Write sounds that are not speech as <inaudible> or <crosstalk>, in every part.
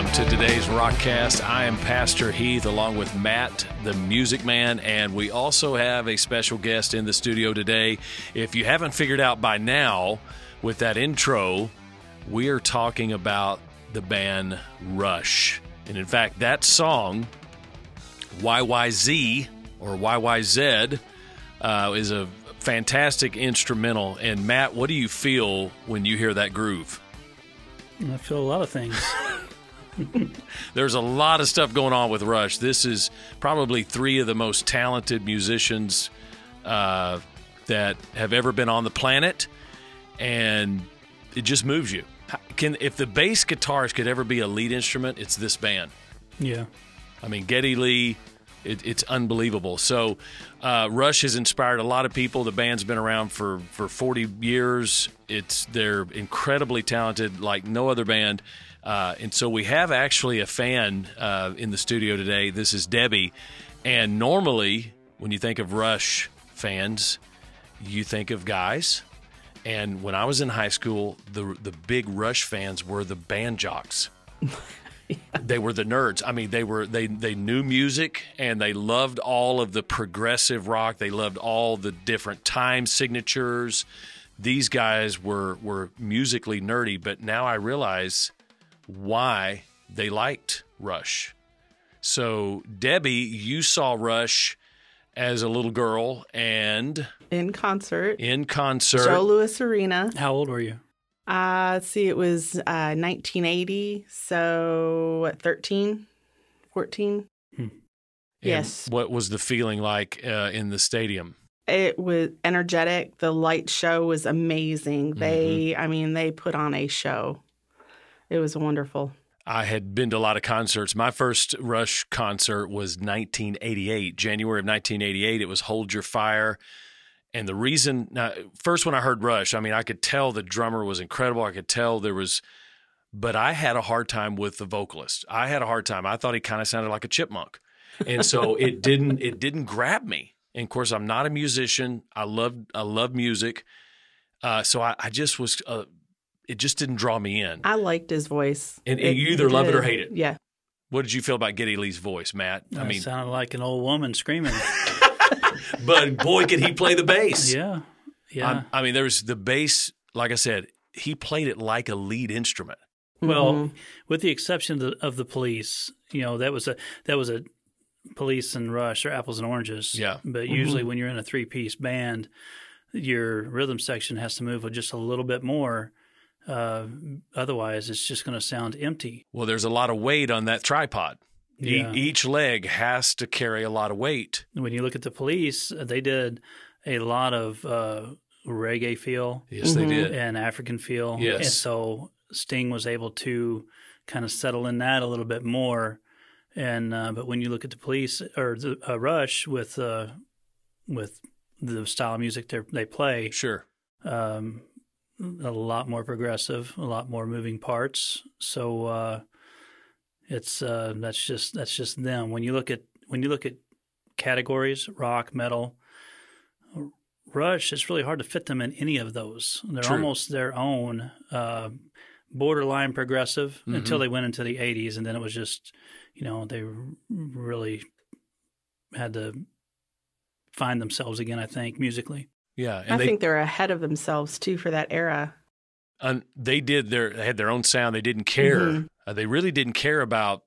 Rockcast. I am Pastor Heath along with Matt, the music man, and we also have a special guest in the studio today. If you haven't figured out by now with that intro, we are talking about the band Rush. And in fact, that song, YYZ or YYZ, uh, is a fantastic instrumental. And Matt, what do you feel when you hear that groove? I feel a lot of things. <laughs> <laughs> There's a lot of stuff going on with Rush. This is probably three of the most talented musicians uh, that have ever been on the planet, and it just moves you. Can if the bass guitarist could ever be a lead instrument, it's this band. Yeah. I mean, Geddy Lee, it, it's unbelievable. So, uh, Rush has inspired a lot of people. The band's been around for, for 40 years. It's they're incredibly talented, like no other band. Uh, and so we have actually a fan uh, in the studio today. This is Debbie. And normally, when you think of Rush fans, you think of guys. And when I was in high school, the the big Rush fans were the band jocks. <laughs> They were the nerds. I mean, they were they they knew music and they loved all of the progressive rock. They loved all the different time signatures. These guys were were musically nerdy, but now I realize why they liked Rush. So, Debbie, you saw Rush as a little girl and in concert. in concert. Joe Louis Arena. How old were you? Uh, see, it was uh, 1980. So, what, 13, 14? And yes. What was the feeling like uh, in the stadium? It was energetic. The light show was amazing. They, I mean, they put on a show. It was wonderful. I had been to a lot of concerts. My first Rush concert was 1988, January of 1988. It was Hold Your Fire. And the reason, now, first when I heard Rush, I mean, I could tell the drummer was incredible. I could tell there was, but I had a hard time with the vocalist. I had a hard time. I thought he kind of sounded like a chipmunk. And so <laughs> it didn't, it didn't grab me. And of course, I'm not a musician. I love, I love music. Uh, so I, I just was, uh, it just didn't draw me in. I liked his voice. And- and you either love it or hate it. Yeah. What did you feel about Geddy Lee's voice, Matt? I I mean, sounded like an old woman screaming. <laughs> but boy, could he play the bass. yeah. Yeah. I'm- I mean, there was the bass, like I said, he played it like a lead instrument. well, Mhm. with the exception of the, of the police, you know, that was a that was a police and rush or apples and oranges. Yeah. But usually when you're in a three piece band, your rhythm section has to move with just a little bit more. Uh, otherwise, it's just going to sound empty. Well, there's a lot of weight on that tripod. E- Yeah. each leg has to carry a lot of weight. when you look at the police, uh, they did a lot of uh, reggae feel Yes, they did. and African feel. Yes. And so Sting was able to kind of settle in that a little bit more. And uh, but when you look at the police or the uh, Rush with uh, with the style of music they they play, Sure. um, a lot more progressive, a lot more moving parts. So uh, it's uh, that's just that's just them. When you look at when you look at categories, rock, metal, Rush, it's really hard to fit them in any of those. They're True. almost their own uh, borderline progressive until Mm-hmm. they went into the '80s, and then it was just you know they really had to find themselves again. I think musically. Yeah, and I they think they're ahead of themselves too for that era. and they did their they had their own sound. They didn't care. Mhm. Uh, they really didn't care about.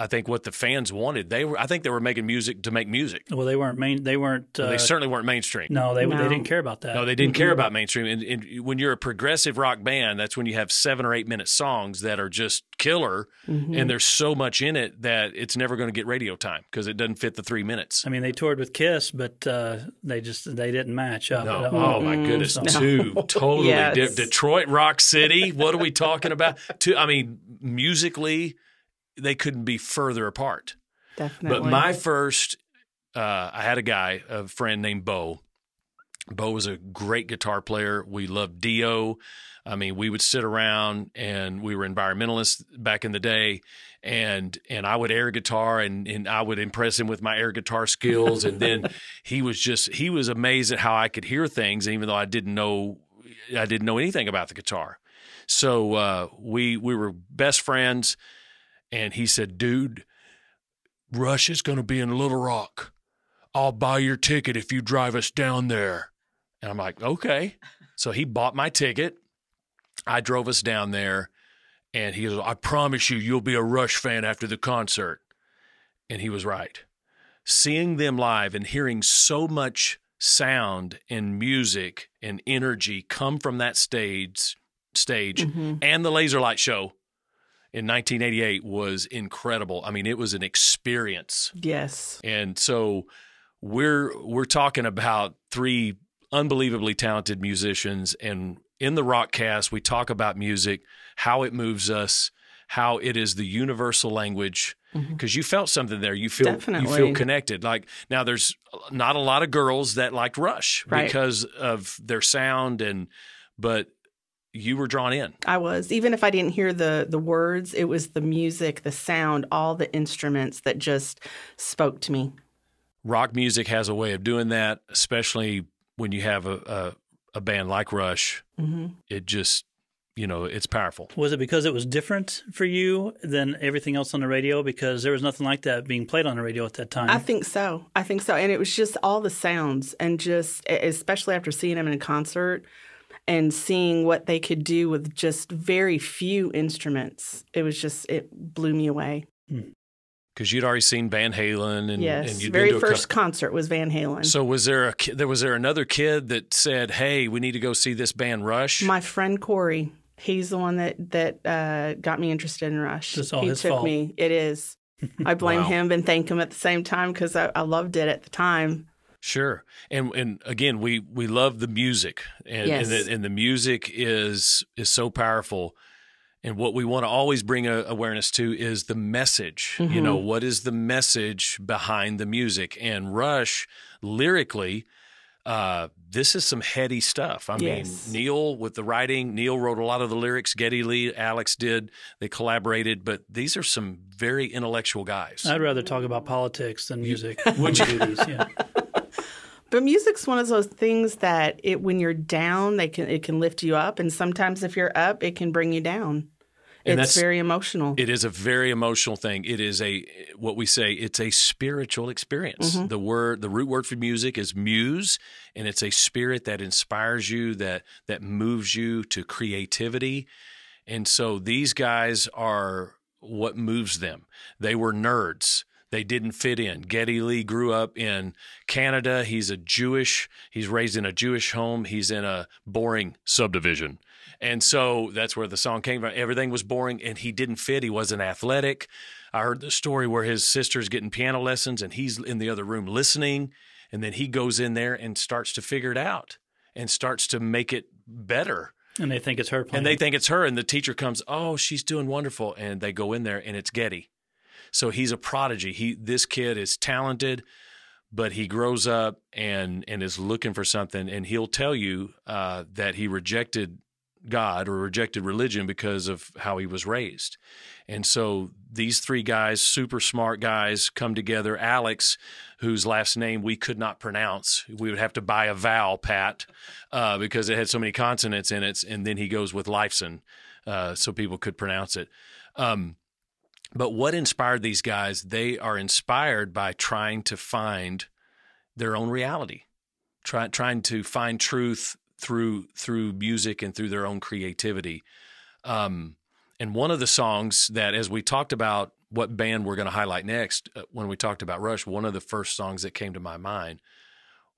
I think what the fans wanted. They were. I think they were making music to make music. Well, they weren't main. They weren't. Uh, they certainly weren't mainstream. no, they they didn't care about that. No, they didn't care about mainstream. And, and when you're a progressive rock band, that's when you have seven or eight minute songs that are just killer, Mhm. and there's so much in it that it's never going to get radio time because it doesn't fit the three minutes. I mean, they toured with Kiss, but uh, they just they didn't match up. No, at all. oh my goodness, So- two <laughs> totally Yes. di- Detroit Rock City. What are we talking about? Two, I mean, musically, they couldn't be further apart. Definitely. But my first, uh, I had a guy, a friend named Bo. Bo was a great guitar player. We loved Dio. I mean, we would sit around and we were environmentalists back in the day, and and I would air guitar and and I would impress him with my air guitar skills, and then <laughs> he was just he was amazed at how I could hear things, even though I didn't know I didn't know anything about the guitar. So uh, we we were best friends, and he said, "Dude, Rush is going to be in Little Rock. I'll buy your ticket if you drive us down there." And I'm like, "Okay." So he bought my ticket. I drove us down there, and he goes, "I promise you, you'll be a Rush fan after the concert." And he was right. Seeing them live and hearing so much sound and music and energy come from that stage stage mm-hmm. and the laser light show in 1988 was incredible. I mean, it was an experience. Yes. And so we're we're talking about three unbelievably talented musicians and in the rockcast we talk about music, how it moves us, how it is the universal language mm-hmm. because you felt something there. You feel you feel connected. Like now there's not a lot of girls that liked Rush Right. because of their sound and but you were drawn in. I was. Even if I didn't hear the the words, it was the music, the sound, all the instruments that just spoke to me. rock music has a way of doing that, especially when you have a a, a band like Rush. hmm It just you know it's powerful. Was it because it was different for you than everything else on the radio? Because there was nothing like that being played on the radio at that time. I think so. I think so. And it was just all the sounds, and just especially after seeing them in a concert and seeing what they could do with just very few instruments. It was just it blew me away. Because you'd already seen Van Halen and yes, and you'd very been to a first concert was Van Halen. so was there a there was there another kid that said, "Hey, we need to go see this band Rush"? My friend Corey, he's the one that that uh, got me interested in Rush. It's all he his took fault. me. It is. <laughs> I blame Wow. him and thank him at the same time because I, I loved it at the time. Sure, and and again, we we love the music, and Yes. and, the, and the music is is so powerful. And what we want to always bring a, awareness to is the message. You know, what is the message behind the music? And Rush, lyrically, uh, this is some heady stuff. I Yes. mean, Neil with the writing, Neil wrote a lot of the lyrics. Geddy Lee, Alex did. They collaborated, but these are some very intellectual guys. I'd rather talk about politics than music. <laughs> Would you do these? Yeah. But music's one of those things that it when you're down, they can it can lift you up, and sometimes if you're up, it can bring you down. And it's very emotional. It is a very emotional thing. It is a what we say. It's a spiritual experience. Mm-hmm. The word, the root word for music is muse, and it's a spirit that inspires you, that that moves you to creativity. And so these guys are what moves them. They were nerds. They didn't fit in. Geddy Lee grew up in Canada. He's a Jewish. He's raised in a Jewish home. He's in a boring subdivision. And so that's where the song came from. Everything was boring and he didn't fit. He wasn't athletic. I heard the story where his sister's getting piano lessons and he's in the other room listening. And then he goes in there and starts to figure it out and starts to make it better. And they think it's her playing. And they think it's her. And the teacher comes, Oh, she's doing wonderful. And they go in there and it's Geddy. So he's a prodigy. He this kid is talented, but he grows up and and is looking for something. And he'll tell you uh, that he rejected God or rejected religion because of how he was raised. And so these three guys, super smart guys, come together. Alex, whose last name we could not pronounce, we would have to buy a vowel, Pat, uh, because it had so many consonants in it. And then he goes with Lifeson, uh, so people could pronounce it. Um, but what inspired these guys? They are inspired by trying to find their own reality, try, trying to find truth through through music and through their own creativity. Um, and one of the songs that, as we talked about what band we're going to highlight next, uh, when we talked about Rush, one of the first songs that came to my mind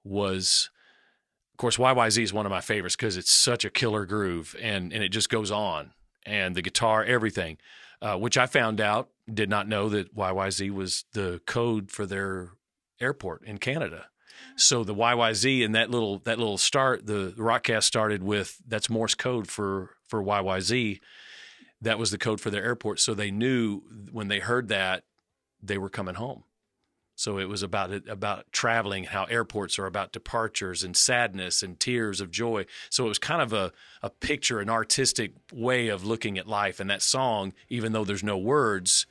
was, of course, YYZ is one of my favorites because it's such a killer groove and and it just goes on and the guitar, everything, uh, which I found out did not know that YYZ was the code for their airport in Canada. So the YYZ and that little that little start, the rockcast started with that's Morse code for for YYZ. That was the code for their airport. So they knew when they heard that they were coming home. So it was about about traveling, how airports are about departures and sadness and tears of joy. So it was kind of a, a picture, an artistic way of looking at life. And that song, even though there's no words,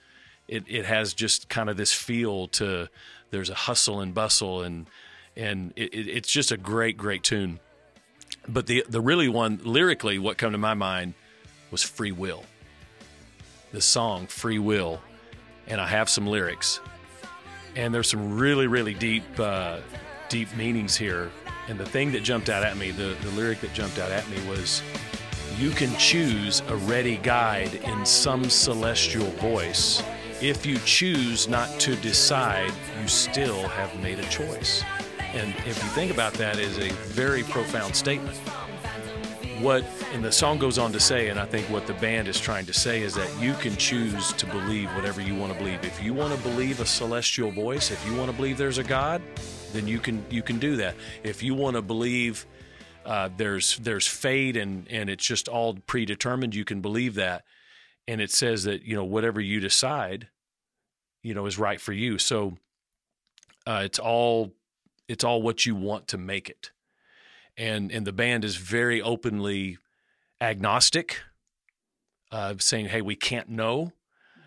it, it has just kind of this feel to there's a hustle and bustle and and it, it, it's just a great, great tune. But the the really one lyrically, what come to my mind was free will. The song "Free Will," and I have some lyrics, and there's some really really deep uh, deep meanings here. And the thing that jumped out at me, the, the lyric that jumped out at me was, "You can choose a ready guide in some celestial voice." If you choose not to decide, you still have made a choice. And if you think about that, is a very profound statement. What and the song goes on to say, and I think what the band is trying to say is that you can choose to believe whatever you want to believe. If you want to believe a celestial voice, if you want to believe there's a God, then you can you can do that. If you want to believe uh, there's there's fate and and it's just all predetermined, you can believe that and it says that you know whatever you decide you know is right for you so uh, it's all it's all what you want to make it and and the band is very openly agnostic uh, saying hey we can't know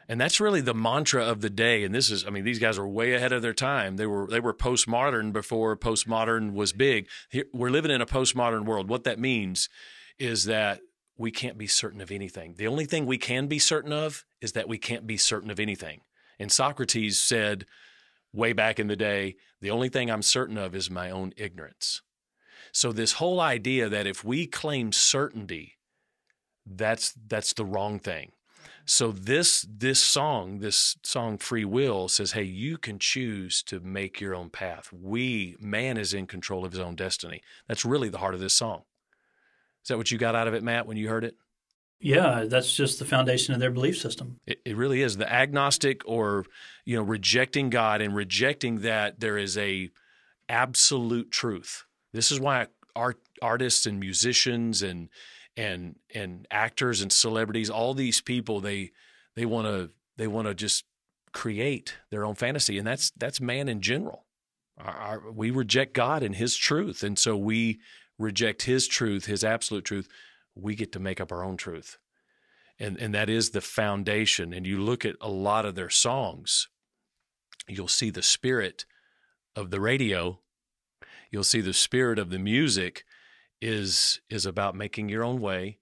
and that's really the mantra of the day and this is i mean these guys are way ahead of their time they were they were postmodern before postmodern was big Here, we're living in a postmodern world what that means is that we can't be certain of anything. The only thing we can be certain of is that we can't be certain of anything. And Socrates said way back in the day, the only thing I'm certain of is my own ignorance. So this whole idea that if we claim certainty, that's that's the wrong thing. So this this song, this song Free Will says, "Hey, you can choose to make your own path. We man is in control of his own destiny." That's really the heart of this song. Is that what you got out of it, Matt, when you heard it? Yeah, that's just the foundation of their belief system. It, it, really is. The agnostic or, you know, rejecting God and rejecting that there is a absolute truth. This is why art, artists and musicians and and and actors and celebrities, all these people, they they want to they want to just create their own fantasy, and that's that's man in general. Our, our, we reject God and His truth, and so we reject his truth, his absolute truth, we get to make up our own truth. And and that is the foundation. And you look at a lot of their songs, you'll see the spirit of the radio, you'll see the spirit of the music is is about making your own way.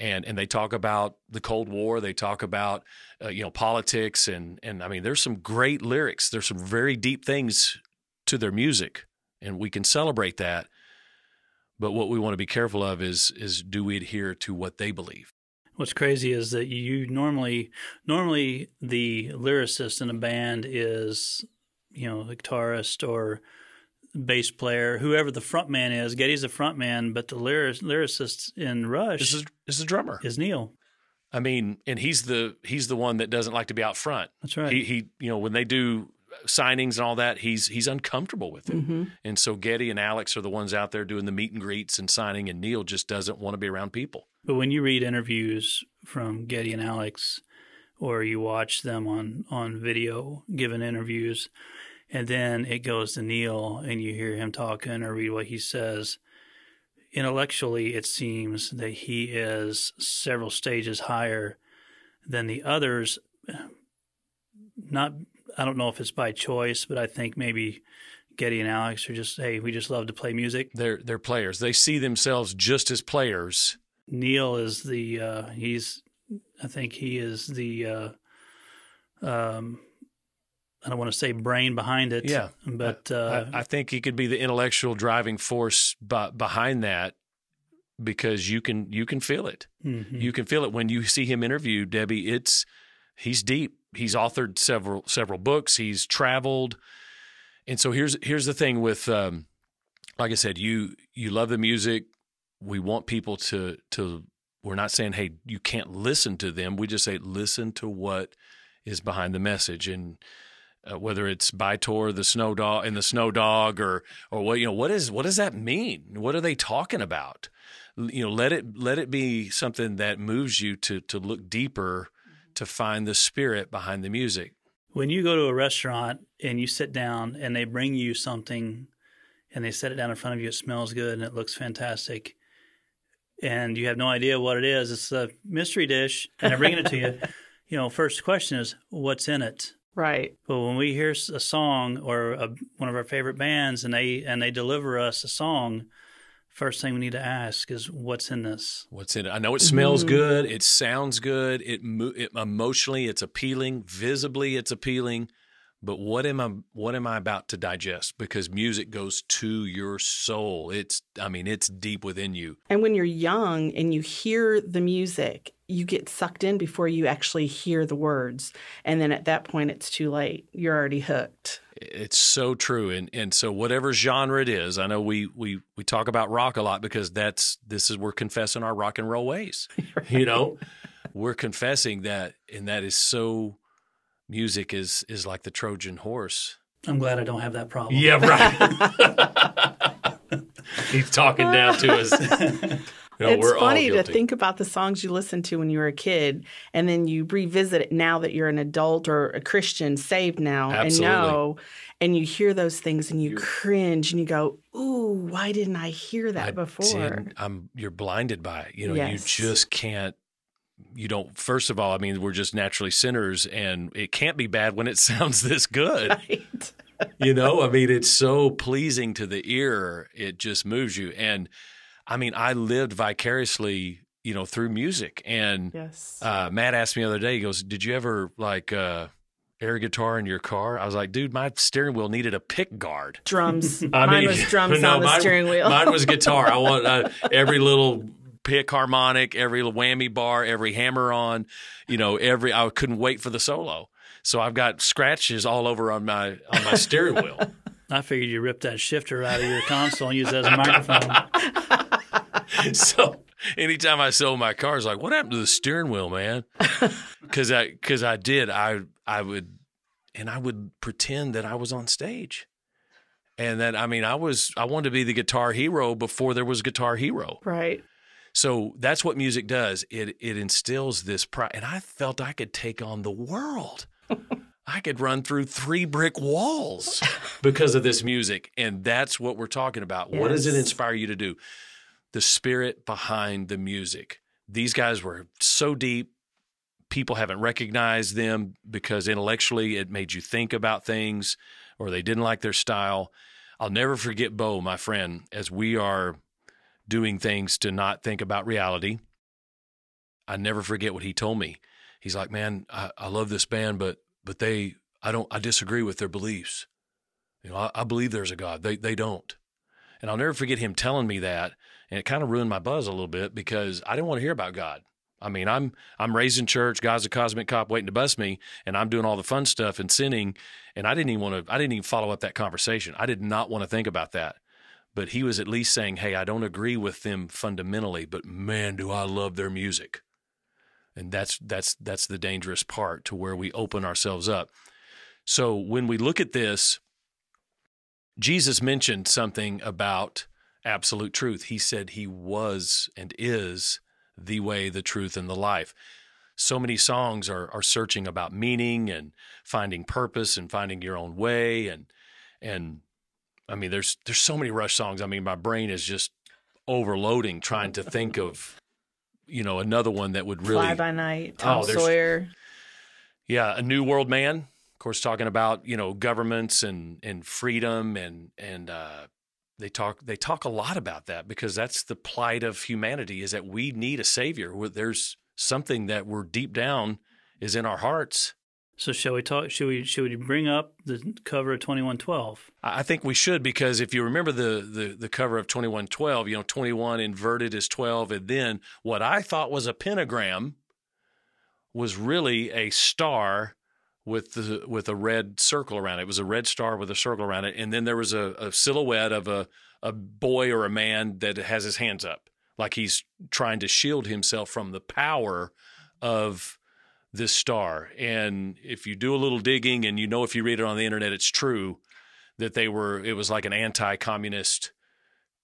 And and they talk about the Cold War. They talk about uh, you know politics and and I mean there's some great lyrics. There's some very deep things to their music, and we can celebrate that. But what we want to be careful of is is do we adhere to what they believe? What's crazy is that you normally normally the lyricist in a band is you know a guitarist or bass player, whoever the front man is. Geddy's the front man, but the lyric, lyricist in Rush this is, is the drummer. Is Neil. I mean, and he's the he's the one that doesn't like to be out front. That's right. He he you know when they do signings and all that, he's he's uncomfortable with it. Mm-hmm. And so Geddy and Alex are the ones out there doing the meet and greets and signing, and Neil just doesn't want to be around people. But when you read interviews from Geddy and Alex, or you watch them on on video giving interviews, and then it goes to Neil and you hear him talking or read what he says. Intellectually, it seems that he is several stages higher than the others. Not I don't know if it's by choice, but I think maybe Geddy and Alex are just hey, we just love to play music. They're they're players. They see themselves just as players. Neil is the uh, he's I think he is the uh, um, I don't want to say brain behind it. Yeah, but uh, I, I, think he could be the intellectual driving force behind that because you can you can feel it. Mm-hmm. You can feel it when you see him interview Debbie. It's he's deep. He's authored several several books. He's traveled, and so here's here's the thing with, um, like I said, you you love the music. We want people to to. We're not saying hey you can't listen to them. We just say listen to what is behind the message and. Uh, whether it's By-Tor, the Snow Dog, and the Snow Dog, or or what you know, what is what does that mean? What are they talking about? You know, let it let it be something that moves you to to look deeper to find the spirit behind the music. When you go to a restaurant and you sit down and they bring you something and they set it down in front of you, it smells good and it looks fantastic, and you have no idea what it is, it's a mystery dish, and they're bringing it to you. <laughs> You know, first question is, what's in it? Right. But when we hear a song or a, one of our favorite bands and they and they deliver us a song first thing we need to ask is what's in this. What's in it? I know it smells mm-hmm. good. It sounds good. It, it emotionally, it's appealing. Visibly, it's appealing. But what am I? What am I about to digest? Because music goes to your soul. It's. I mean, it's deep within you. And when you're young and you hear the music, you get sucked in before you actually hear the words, and then at that point, it's too late. You're already hooked. It's so true, and and so whatever genre it is, I know we we we talk about rock a lot because that's this is we're confessing our rock and roll ways. <laughs> right. You know, we're confessing that, and that is so. Music is is like the Trojan horse. I'm glad I don't have that problem. Yeah, right. <laughs> He's talking down to us. <laughs> No, it's funny to think about the songs you listened to when you were a kid, and then you revisit it now that you're an adult or a Christian, saved now, Absolutely. and know, and you hear those things and you you're, cringe and you go, "Ooh, why didn't I hear that I before?" I'm you're blinded by it. You know, yes. you just can't. You don't. First of all, I mean, we're just naturally sinners, and it can't be bad when it <laughs> sounds this good. Right. you know, I mean, it's so pleasing to the ear; it just moves you, and I mean, I lived vicariously, you know, through music. And yes. uh, Matt asked me the other day, he goes, Did you ever like uh, air guitar in your car? I was like, Dude, my steering wheel needed a pick guard. Drums. <laughs> I mine mean, was drums <laughs> no, on the mine, steering wheel. mine was guitar. I want uh, every little pick harmonic, every whammy bar, every hammer on, you know, every, I couldn't wait for the solo. So I've got scratches all over on my on my steering wheel. <laughs> I figured you ripped that shifter out of your console and use it as a microphone. <laughs> so anytime I sold my car, it's like, what happened to the steering wheel, man? <laughs> Because I because I did, I I would, and I would pretend that I was on stage, and that I mean, I was I wanted to be the guitar hero before there was Guitar Hero, right? So that's what music does. It it instills this pride, and I felt I could take on the world. I could run through three brick walls <laughs> because of this music. And that's what we're talking about. Yes. What does it inspire you to do? The spirit behind the music. These guys were so deep. People haven't recognized them because intellectually it made you think about things or they didn't like their style. I'll never forget Bo, my friend, as we are doing things to not think about reality. I never forget what he told me. He's like, man, I, I love this band, but but they I don't I disagree with their beliefs. You know, I, I, believe there's a God. They they don't. And I'll never forget him telling me that, and it kind of ruined my buzz a little bit because I didn't want to hear about God. I mean, I'm I'm raised in church. God's a cosmic cop waiting to bust me, and I'm doing all the fun stuff and sinning. And I didn't even want to. I didn't even follow up that conversation. I did not want to think about that. But he was at least saying, "Hey, I don't agree with them fundamentally, but man, do I love their music." and that's that's that's the dangerous part to where we open ourselves up. So when we look at this jesus mentioned something about absolute truth. He said he was and is the way the truth and the life. So many songs are are searching about meaning and finding purpose and finding your own way and and i mean there's there's so many rush songs i mean my brain is just overloading trying to think of you know, another one that would really Fly by Night, Tom oh, Sawyer. Yeah, a New World Man. Of course, talking about you know governments and and freedom and and uh, they talk they talk a lot about that because that's the plight of humanity is that we need a savior. There's something that we're deep down is in our hearts so shall we talk? Should we should we bring up the cover of twenty one twelve? I think we should because if you remember the the, the cover of twenty one twelve, you know twenty one inverted is twelve, and then what I thought was a pentagram was really a star with the with a red circle around it. It was a red star with a circle around it, and then there was a, a silhouette of a a boy or a man that has his hands up, like he's trying to shield himself from the power of this star. And if you do a little digging and you know if you read it on the internet, it's true that they were, it was like an anti communist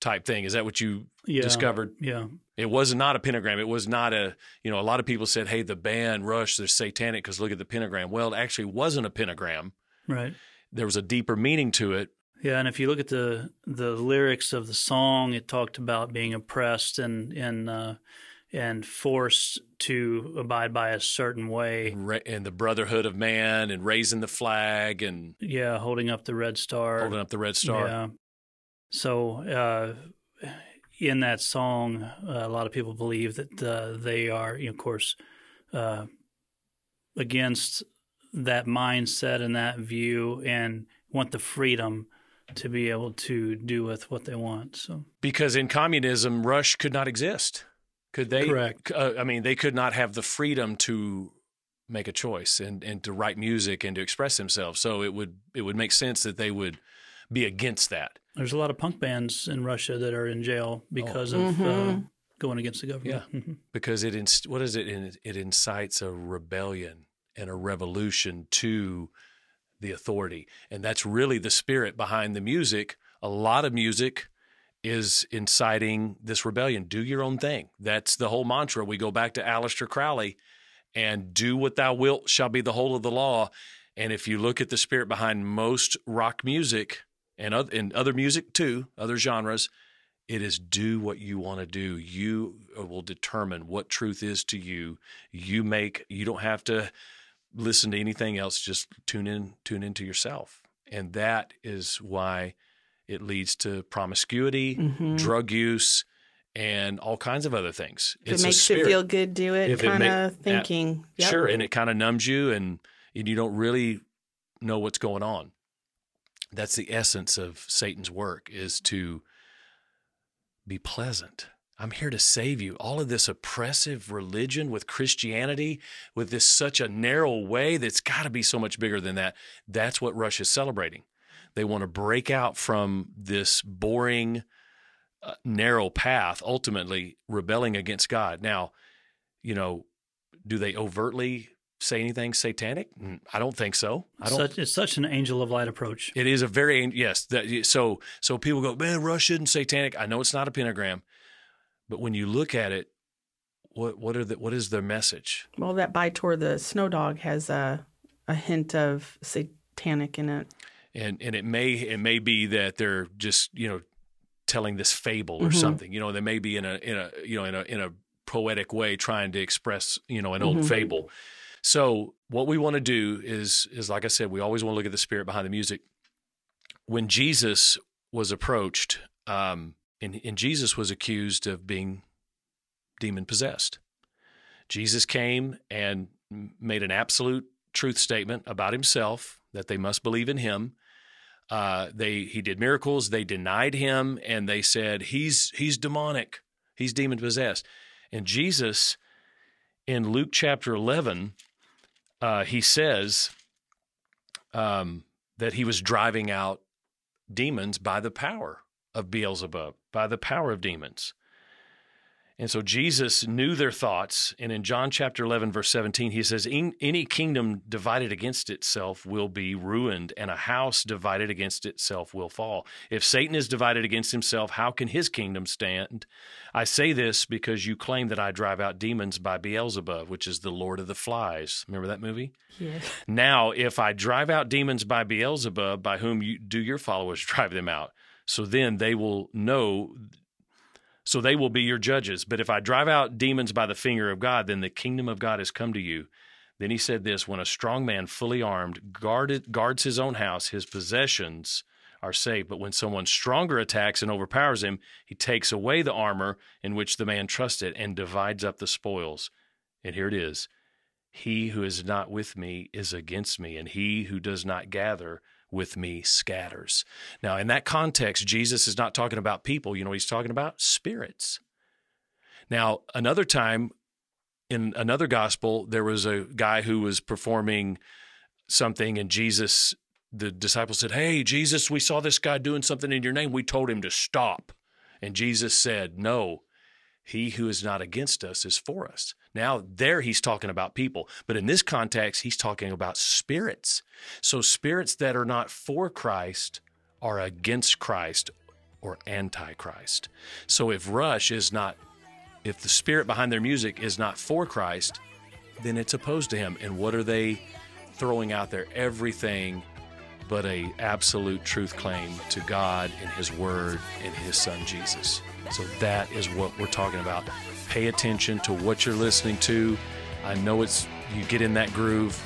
type thing. Is that what you yeah, discovered? Yeah. It was not a pentagram. It was not a, you know, a lot of people said, hey, the band Rush, they're satanic because look at the pentagram. Well, it actually wasn't a pentagram. Right. There was a deeper meaning to it. Yeah, and if you look at the the lyrics of the song, it talked about being oppressed and and uh, and forced to abide by a certain way. And the brotherhood of man and raising the flag and yeah, holding up the red star. Holding up the red star. Yeah. So uh, in that song, uh, a lot of people believe that uh, they are, you know, of course, uh, against that mindset and that view, and want the freedom to be able to do with what they want. So because in communism, Rush could not exist. Could they? Correct. Uh, I mean, they could not have the freedom to make a choice and, and to write music and to express themselves. So it would it would make sense that they would be against that. there's a lot of punk bands in Russia that are in jail because of uh, Mhm. going against the government. Yeah. Mhm. because it inst- what is it it it incites a rebellion and a revolution to the authority and that's really the spirit behind the music a lot of music is inciting this rebellion do your own thing that's the whole mantra we go back to Aleister Crowley and do what thou wilt shall be the whole of the law and if you look at the spirit behind most rock music and other, and other music too other genres it is do what you want to do. You uh, will determine what truth is to you. You make you don't have to listen to anything else. Just tune in, tune into yourself. And that is why it leads to promiscuity, Mhm. drug use, and all kinds of other things. If it's it makes you feel good, do it. If it Kind make- of thinking. Yep. Sure, and it kind of numbs you, and, and you don't really know what's going on. That's the essence of Satan's work: is to be pleasant. I'm here to save you. All of this oppressive religion with Christianity, with this such a narrow way that's got to be so much bigger than that. That's what Russia's celebrating. They want to break out from this boring, uh, narrow path, ultimately rebelling against God. Now, you know, do they overtly say anything satanic? Mm, I don't think so. I don't. Such, it's such an angel of light approach. It is a very yes. That, so so people go, man, Rush isn't satanic. I know it's not a pentagram, but when you look at it, what what are the what is their message? Well, that By-Tor the Snow Dog has a a hint of satanic in it. And and it may it may be that they're just you know telling this fable or Mhm. something. You know, they may be in a in a you know in a in a poetic way trying to express you know an old Mhm. fable. So what we want to do is is like I said, we always want to look at the spirit behind the music. When Jesus was approached, um, and, and Jesus was accused of being demon possessed. Jesus came and made an absolute truth statement about himself that they must believe in him. Uh, they he did miracles. They denied him, and they said he's he's demonic, he's demon possessed. And Jesus, in Luke chapter eleven, uh, he says um, that he was driving out demons by the power of Beelzebub, by the power of demons. And so Jesus knew their thoughts. And in John chapter 11, verse 17, he says, Any kingdom divided against itself will be ruined, and a house divided against itself will fall. If Satan is divided against himself, how can his kingdom stand? I say this because you claim that I drive out demons by Beelzebub, which is the Lord of the Flies. Remember that movie? Yes. Now, if I drive out demons by Beelzebub, by whom you, do your followers <laughs> drive them out? So then they will know, so they will be your judges. But if I drive out demons by the finger of God, then the kingdom of God has come to you. Then he said this When a strong man, fully armed, guarded, guards his own house, his possessions are safe. But when someone stronger attacks and overpowers him, he takes away the armor in which the man trusted and divides up the spoils. And here it is He who is not with me is against me, and he who does not gather with me scatters. Now, in that context, Jesus is not talking about people. You know he's talking about? Spirits. Now, another time in another gospel, there was a guy who was performing something, and Jesus, the disciples said, Hey, Jesus, we saw this guy doing something in your name. We told him to stop. And Jesus said, No, he who is not against us is for us. Now, there he's talking about people, but in this context, he's talking about spirits. So, spirits that are not for Christ are against Christ or antichrist. So, if Rush is not, if the spirit behind their music is not for Christ, then it's opposed to him. And what are they throwing out there? Everything but a absolute truth claim to God and His Word and His Son Jesus. So that is what we're talking about. Pay attention to what you're listening to. I know it's you get in that groove,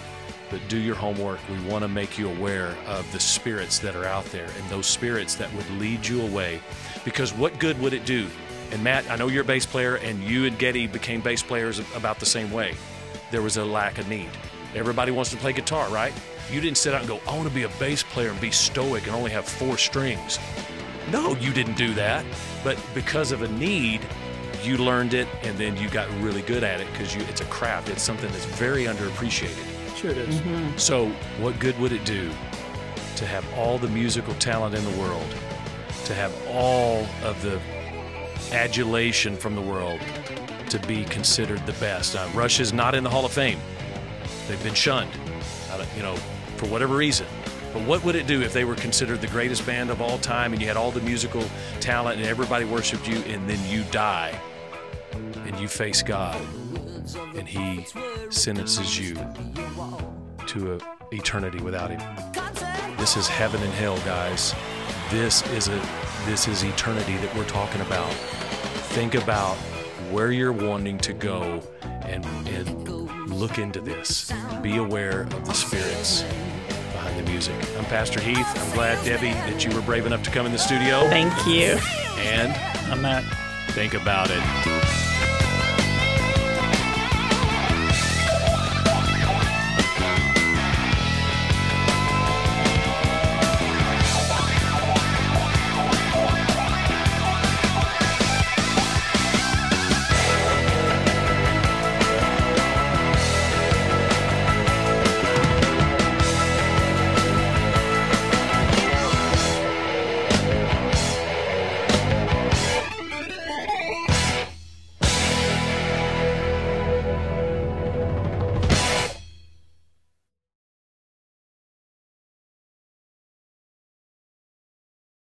but do your homework. We want to make you aware of the spirits that are out there and those spirits that would lead you away. Because what good would it do? And Matt, I know you're a bass player, and you and Geddy became bass players about the same way. There was a lack of need. Everybody wants to play guitar, right? You didn't sit out and go, I want to be a bass player and be stoic and only have four strings. No, you didn't do that. But because of a need, you learned it and then you got really good at it because it's a craft. It's something that's very underappreciated. Sure it is. So, what good would it do to have all the musical talent in the world, to have all of the adulation from the world, to be considered the best? Uh, Rush is not in the Hall of Fame. They've been shunned, you know, for whatever reason. But what would it do if they were considered the greatest band of all time and you had all the musical talent and everybody worshiped you and then you die and you face God and He sentences you to eternity without Him? This is heaven and hell, guys. This is a this is eternity that we're talking about. Think about where you're wanting to go and and look into this. Be aware of the spirits behind the music. I'm Pastor Heath. I'm glad, Debbie, that you were brave enough to come in the studio. Thank you. And I'm Matt. think about it.